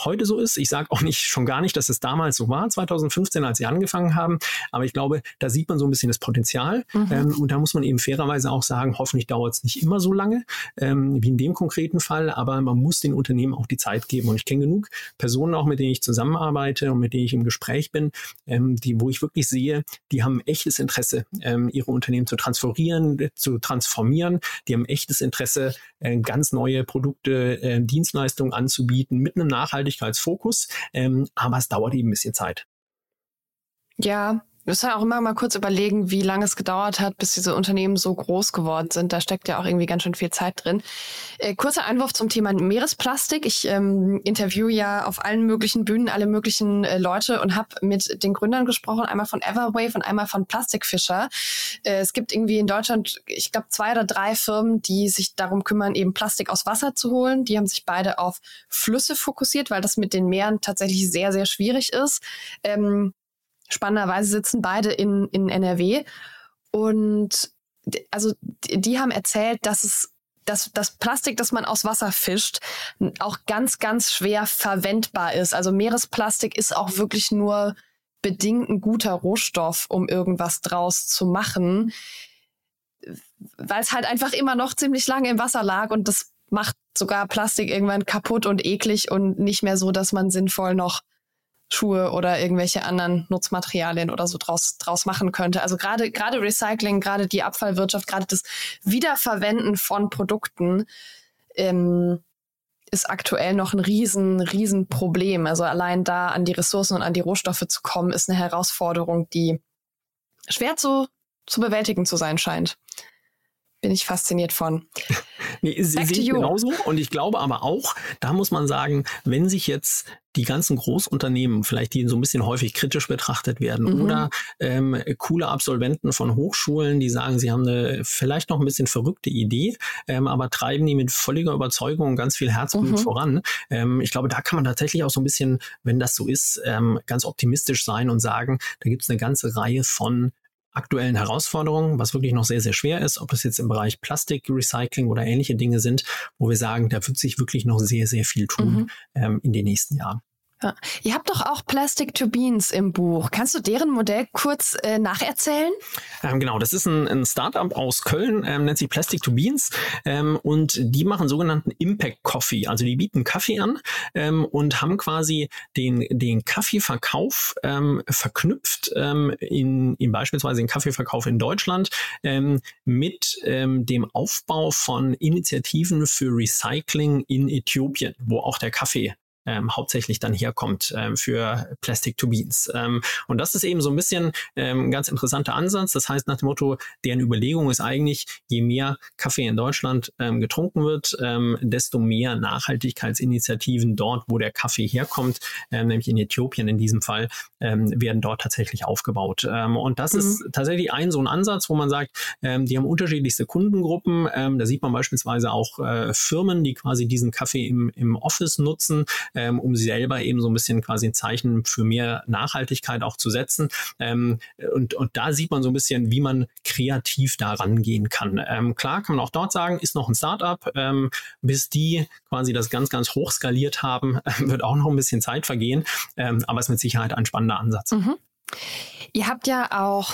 heute so ist. Ich sage auch nicht schon gar nicht, dass es damals so war, 2015, als sie angefangen haben. Aber ich glaube, da sieht man so ein bisschen das Potenzial. Mhm. Ähm, und da muss man eben fairerweise auch sagen, hoffentlich dauert es nicht immer so lange ähm, wie in dem konkreten Fall. Aber man muss den Unternehmen auch die Zeit geben. Und ich kenne genug Personen auch, mit denen ich zusammenarbeite und mit denen ich im Gespräch bin, ähm, die, wo ich wirklich sehe, die haben echtes Interesse, ähm, ihre Unternehmen zu transferieren, zu transformieren. Die haben echtes Interesse, äh, ganz neue Produkte, äh, Dienstleistungen anzubieten mit einem Nachhaltigkeitsfokus, ähm, aber es dauert eben ein bisschen Zeit. Ja, wir müssen auch immer mal kurz überlegen, wie lange es gedauert hat, bis diese Unternehmen so groß geworden sind. Da steckt ja auch irgendwie ganz schön viel Zeit drin. Äh, kurzer Einwurf zum Thema Meeresplastik. Ich ähm, interview ja auf allen möglichen Bühnen alle möglichen äh, Leute und habe mit den Gründern gesprochen, einmal von Everwave und einmal von Plastikfischer. Äh, es gibt irgendwie in Deutschland, ich glaube, zwei oder drei Firmen, die sich darum kümmern, eben Plastik aus Wasser zu holen. Die haben sich beide auf Flüsse fokussiert, weil das mit den Meeren tatsächlich sehr, sehr schwierig ist. Ähm, Spannenderweise sitzen beide in, in NRW. Und also die haben erzählt, dass es dass das Plastik, das man aus Wasser fischt, auch ganz, ganz schwer verwendbar ist. Also Meeresplastik ist auch wirklich nur bedingt ein guter Rohstoff, um irgendwas draus zu machen, weil es halt einfach immer noch ziemlich lange im Wasser lag und das macht sogar Plastik irgendwann kaputt und eklig und nicht mehr so, dass man sinnvoll noch Schuhe oder irgendwelche anderen Nutzmaterialien oder so draus, draus machen könnte. Also gerade, gerade Recycling, gerade die Abfallwirtschaft, gerade das Wiederverwenden von Produkten ähm, ist aktuell noch ein riesen, riesen Problem. Also allein da an die Ressourcen und an die Rohstoffe zu kommen, ist eine Herausforderung, die schwer zu, zu bewältigen zu sein scheint. Bin ich fasziniert von. *laughs* Nee, sie sehen genauso. Und ich glaube aber auch, da muss man sagen, wenn sich jetzt die ganzen Großunternehmen, vielleicht die so ein bisschen häufig kritisch betrachtet werden, mhm. oder ähm, coole Absolventen von Hochschulen, die sagen, sie haben eine vielleicht noch ein bisschen verrückte Idee, ähm, aber treiben die mit völliger Überzeugung und ganz viel Herzblut mhm. voran. Ähm, ich glaube, da kann man tatsächlich auch so ein bisschen, wenn das so ist, ähm, ganz optimistisch sein und sagen, da gibt es eine ganze Reihe von aktuellen Herausforderungen, was wirklich noch sehr, sehr schwer ist, ob es jetzt im Bereich Plastikrecycling oder ähnliche Dinge sind, wo wir sagen, da wird sich wirklich noch sehr, sehr viel tun mhm. ähm, in den nächsten Jahren. Ja. Ihr habt doch auch Plastic to Beans im Buch. Kannst du deren Modell kurz äh, nacherzählen? Ähm, genau, das ist ein, ein Startup aus Köln, ähm, nennt sich Plastic to Beans ähm, und die machen sogenannten Impact Coffee. Also die bieten Kaffee an ähm, und haben quasi den, den Kaffeeverkauf ähm, verknüpft ähm, in, in beispielsweise den Kaffeeverkauf in Deutschland mit dem Aufbau von Initiativen für Recycling in Äthiopien, wo auch der Kaffee ähm, hauptsächlich dann herkommt ähm, für Plastic to Beans. Ähm, und das ist eben so ein bisschen ähm, ein ganz interessanter Ansatz. Das heißt nach dem Motto, deren Überlegung ist eigentlich, je mehr Kaffee in Deutschland ähm, getrunken wird, ähm, desto mehr Nachhaltigkeitsinitiativen dort, wo der Kaffee herkommt, ähm, nämlich in Äthiopien in diesem Fall, ähm, werden dort tatsächlich aufgebaut. Ähm, und das mhm. ist tatsächlich ein so ein Ansatz, wo man sagt, ähm, die haben unterschiedlichste Kundengruppen. Ähm, da sieht man beispielsweise auch äh, Firmen, die quasi diesen Kaffee im, im Office nutzen, ähm, um selber eben so ein bisschen quasi ein Zeichen für mehr Nachhaltigkeit auch zu setzen. Ähm, und, und da sieht man so ein bisschen, wie man kreativ da rangehen kann. Ähm, klar kann man auch dort sagen, ist noch ein Startup. Ähm, bis die quasi das ganz, ganz hoch skaliert haben, *laughs* wird auch noch ein bisschen Zeit vergehen. Ähm, aber ist mit Sicherheit ein spannender Ansatz. Mhm. Ihr habt ja auch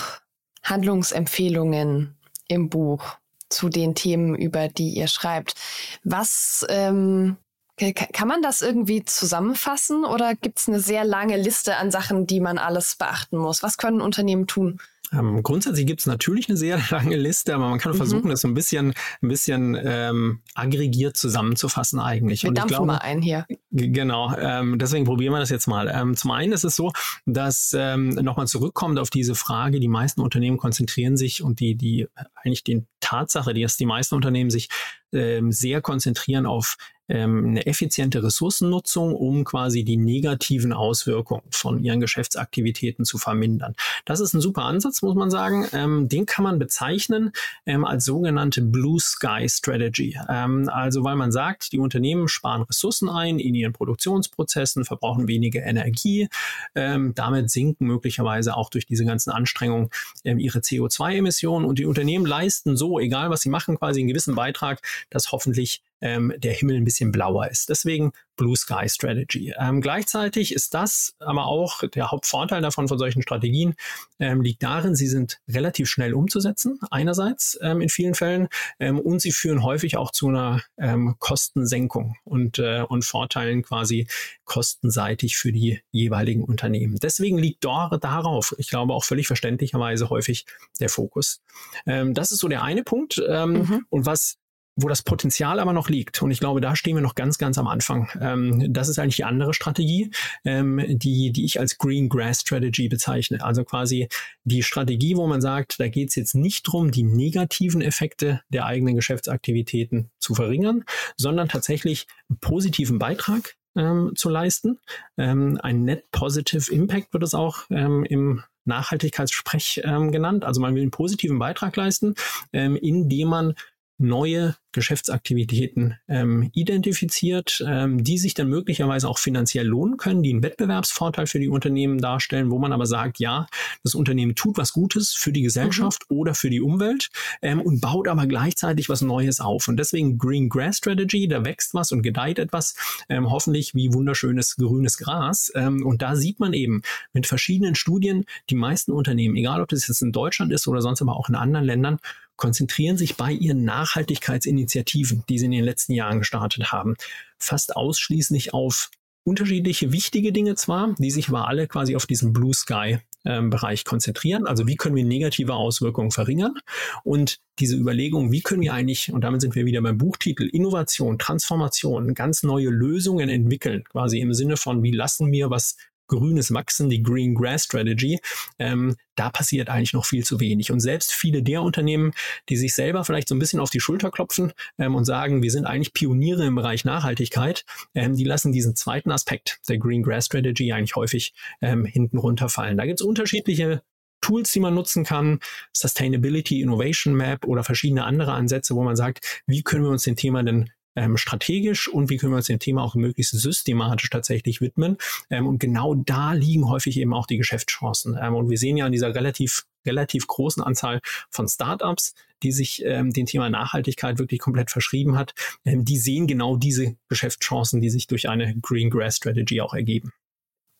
Handlungsempfehlungen im Buch zu den Themen, über die ihr schreibt. Was ähm, kann man das irgendwie zusammenfassen oder gibt es eine sehr lange Liste an Sachen, die man alles beachten muss? Was können Unternehmen tun? Ähm, grundsätzlich gibt es natürlich eine sehr *laughs* lange Liste, aber man kann mhm. versuchen, das so ein bisschen, ein bisschen ähm, aggregiert zusammenzufassen eigentlich. Wir Und dampfen glaube, mal ein hier. Genau, ähm, deswegen probieren wir das jetzt mal. Ähm, zum einen ist es so, dass ähm, nochmal zurückkommt auf diese Frage, die meisten Unternehmen konzentrieren sich und die, die eigentlich die Tatsache, dass die meisten Unternehmen sich ähm, sehr konzentrieren auf ähm, eine effiziente Ressourcennutzung, um quasi die negativen Auswirkungen von ihren Geschäftsaktivitäten zu vermindern. Das ist ein super Ansatz, muss man sagen. Ähm, den kann man bezeichnen ähm, als sogenannte Blue Sky Strategy. Ähm, also weil man sagt, die Unternehmen sparen Ressourcen ein in ihren Produktionsprozessen, verbrauchen weniger Energie. Ähm, damit sinken möglicherweise auch durch diese ganzen Anstrengungen ähm, ihre CO2-Emissionen und die Unternehmen leisten so, egal was sie machen, quasi einen gewissen Beitrag, dass hoffentlich ähm, der Himmel ein bisschen blauer ist. Deswegen Blue Sky Strategy. Ähm, gleichzeitig ist das aber auch der Hauptvorteil davon von solchen Strategien, ähm, liegt darin, sie sind relativ schnell umzusetzen, einerseits ähm, in vielen Fällen, ähm, und sie führen häufig auch zu einer ähm, Kostensenkung und, äh, und Vorteilen quasi kostenseitig für die jeweiligen Unternehmen. Deswegen liegt dort darauf, ich glaube auch völlig verständlicherweise häufig der Fokus. Ähm, das ist so der eine Punkt. Mhm. Und was wo das Potenzial aber noch liegt, und ich glaube, da stehen wir noch ganz, ganz am Anfang. Ähm, das ist eigentlich die andere Strategie, ähm, die, die ich als Green Grass Strategy bezeichne. Also quasi die Strategie, wo man sagt, da geht es jetzt nicht darum, die negativen Effekte der eigenen Geschäftsaktivitäten zu verringern, sondern tatsächlich einen positiven Beitrag ähm, zu leisten. Ähm, ein Net Positive Impact wird es auch ähm, im Nachhaltigkeitssprech ähm, genannt. Also man will einen positiven Beitrag leisten, indem man neue Geschäftsaktivitäten ähm, identifiziert, ähm, die sich dann möglicherweise auch finanziell lohnen können, die einen Wettbewerbsvorteil für die Unternehmen darstellen, wo man aber sagt, ja, das Unternehmen tut was Gutes für die Gesellschaft mhm. oder für die Umwelt ähm, und baut aber gleichzeitig was Neues auf. Und deswegen Green Grass Strategy, da wächst was und gedeiht etwas, ähm, hoffentlich wie wunderschönes grünes Gras. Ähm, und da sieht man eben mit verschiedenen Studien, die meisten Unternehmen, egal ob das jetzt in Deutschland ist oder sonst aber auch in anderen Ländern, konzentrieren sich bei ihren Nachhaltigkeitsinitiativen, die sie in den letzten Jahren gestartet haben, fast ausschließlich auf unterschiedliche wichtige Dinge zwar, die sich aber alle quasi auf diesen Blue Sky ähm, Bereich konzentrieren. Also wie können wir negative Auswirkungen verringern? Und diese Überlegung, wie können wir eigentlich, und damit sind wir wieder beim Buchtitel, Innovation, Transformation, ganz neue Lösungen entwickeln, quasi im Sinne von, wie lassen wir was grünes Wachsen, die Green Grass Strategy, ähm, da passiert eigentlich noch viel zu wenig. Und selbst viele der Unternehmen, die sich selber vielleicht so ein bisschen auf die Schulter klopfen ähm, und sagen, wir sind eigentlich Pioniere im Bereich Nachhaltigkeit, ähm, die lassen diesen zweiten Aspekt der Green Grass Strategy eigentlich häufig ähm, hinten runterfallen. Da gibt es unterschiedliche Tools, die man nutzen kann, Sustainability Innovation Map oder verschiedene andere Ansätze, wo man sagt, wie können wir uns dem Thema denn ähm, strategisch und wie können wir uns dem Thema auch möglichst systematisch tatsächlich widmen. Ähm, und genau da liegen häufig eben auch die Geschäftschancen. Ähm, und wir sehen ja an dieser relativ relativ großen Anzahl von Startups, die sich ähm, dem Thema Nachhaltigkeit wirklich komplett verschrieben hat, ähm, die sehen genau diese Geschäftschancen, die sich durch eine Green Grass Strategy auch ergeben.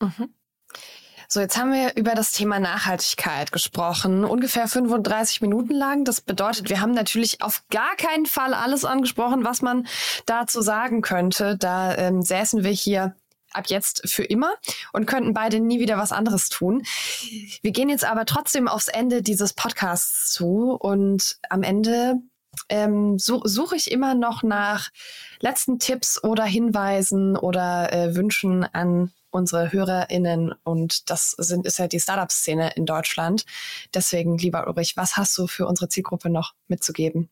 Mhm. So, jetzt haben wir über das Thema Nachhaltigkeit gesprochen, ungefähr 35 Minuten lang. Das bedeutet, wir haben natürlich auf gar keinen Fall alles angesprochen, was man dazu sagen könnte. Da ähm, säßen wir hier ab jetzt für immer und könnten beide nie wieder was anderes tun. Wir gehen jetzt aber trotzdem aufs Ende dieses Podcasts zu und am Ende ähm, so, suche ich immer noch nach letzten Tipps oder Hinweisen oder äh, Wünschen an unsere HörerInnen und das sind, ist ja die Startup-Szene in Deutschland. Deswegen, lieber Ulrich, was hast du für unsere Zielgruppe noch mitzugeben?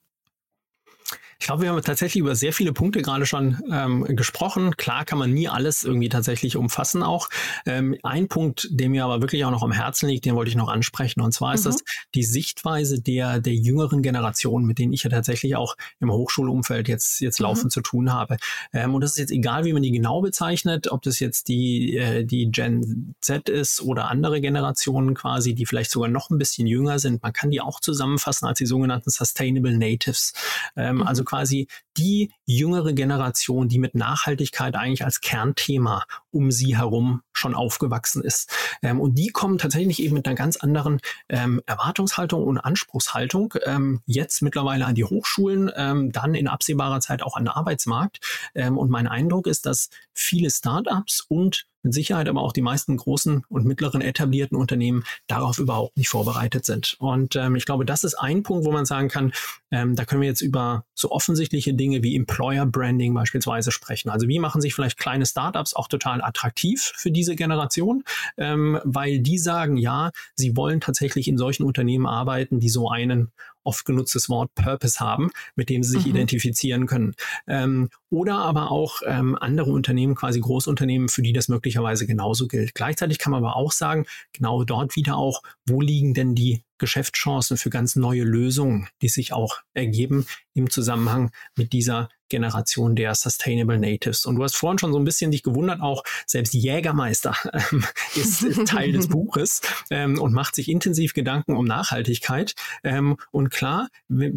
Ich glaube, wir haben tatsächlich über sehr viele Punkte gerade schon ähm, gesprochen. Klar kann man nie alles irgendwie tatsächlich umfassen auch. Ähm, ein Punkt, der mir aber wirklich auch noch am Herzen liegt, den wollte ich noch ansprechen. Und zwar ist mhm. das die Sichtweise der, der jüngeren Generation, mit denen ich ja tatsächlich auch im Hochschulumfeld jetzt, jetzt mhm. laufend zu tun habe. Ähm, und das ist jetzt egal, wie man die genau bezeichnet, ob das jetzt die, äh, die Gen Z ist oder andere Generationen quasi, die vielleicht sogar noch ein bisschen jünger sind. Man kann die auch zusammenfassen als die sogenannten Sustainable Natives. Ähm, mhm. Also quasi die jüngere Generation, die mit Nachhaltigkeit eigentlich als Kernthema um sie herum schon aufgewachsen ist. Ähm, und die kommen tatsächlich eben mit einer ganz anderen ähm, Erwartungshaltung und Anspruchshaltung ähm, jetzt mittlerweile an die Hochschulen, ähm, dann in absehbarer Zeit auch an den Arbeitsmarkt. Ähm, und mein Eindruck ist, dass viele Startups und mit Sicherheit aber auch die meisten großen und mittleren etablierten Unternehmen darauf überhaupt nicht vorbereitet sind. Und ähm, ich glaube, das ist ein Punkt, wo man sagen kann, ähm, da können wir jetzt über so offensichtliche Dinge wie Employer Branding beispielsweise sprechen. Also wie machen sich vielleicht kleine Startups auch total attraktiv für diese Generation, ähm, weil die sagen, ja, sie wollen tatsächlich in solchen Unternehmen arbeiten, die so einen oft genutztes Wort Purpose haben, mit dem sie sich mhm. identifizieren können. Ähm, oder aber auch ähm, andere Unternehmen, quasi Großunternehmen, für die das möglicherweise genauso gilt. Gleichzeitig kann man aber auch sagen, genau dort wieder auch, wo liegen denn die Geschäftschancen für ganz neue Lösungen, die sich auch ergeben im Zusammenhang mit dieser Generation der Sustainable Natives. Und du hast vorhin schon so ein bisschen dich gewundert, auch selbst Jägermeister *laughs* ähm, ist, Teil des *laughs* Buches ähm, und macht sich intensiv Gedanken um Nachhaltigkeit. Ähm, und klar,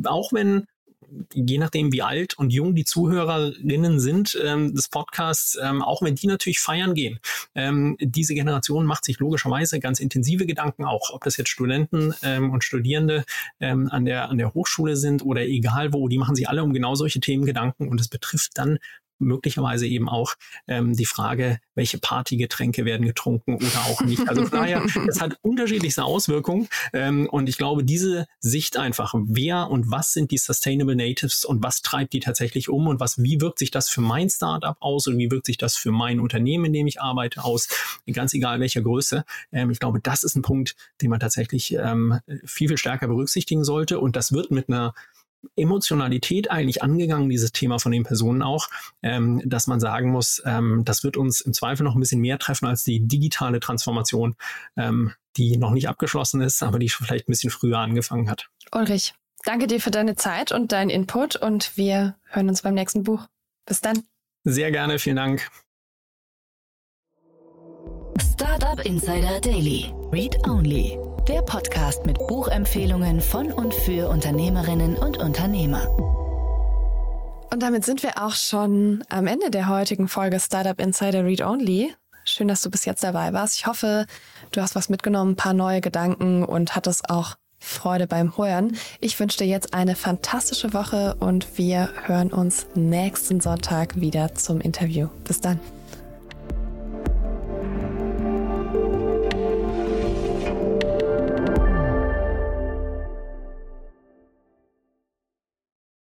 auch wenn je nachdem, wie alt und jung die Zuhörerinnen sind ähm, des Podcasts, ähm, auch wenn die natürlich feiern gehen. Ähm, diese Generation macht sich logischerweise ganz intensive Gedanken auch, ob das jetzt Studenten ähm, und Studierende ähm, an, der, an der Hochschule sind oder egal wo, die machen sich alle um genau solche Themen Gedanken und es betrifft dann möglicherweise eben auch ähm, die Frage, welche Partygetränke werden getrunken oder auch nicht. Also von daher, *laughs* es hat unterschiedlichste Auswirkungen ähm, und ich glaube, diese Sicht einfach, wer und was sind die Sustainable Natives und was treibt die tatsächlich um und was, wie wirkt sich das für mein Startup aus und wie wirkt sich das für mein Unternehmen, in dem ich arbeite, aus, ganz egal welcher Größe. Ähm, ich glaube, das ist ein Punkt, den man tatsächlich ähm, viel, viel stärker berücksichtigen sollte und das wird mit einer Emotionalität eigentlich angegangen, dieses Thema von den Personen auch, ähm, dass man sagen muss, ähm, das wird uns im Zweifel noch ein bisschen mehr treffen als die digitale Transformation, ähm, die noch nicht abgeschlossen ist, aber die vielleicht ein bisschen früher angefangen hat. Ulrich, danke dir für deine Zeit und deinen Input und wir hören uns beim nächsten Buch. Bis dann. Sehr gerne, vielen Dank. Startup Insider Daily. Read Only der Podcast mit Buchempfehlungen von und für Unternehmerinnen und Unternehmer. Und damit sind wir auch schon am Ende der heutigen Folge Startup Insider Read Only. Schön, dass du bis jetzt dabei warst. Ich hoffe, du hast was mitgenommen, ein paar neue Gedanken und hattest auch Freude beim Hören. Ich wünsche dir jetzt eine fantastische Woche und wir hören uns nächsten Sonntag wieder zum Interview. Bis dann.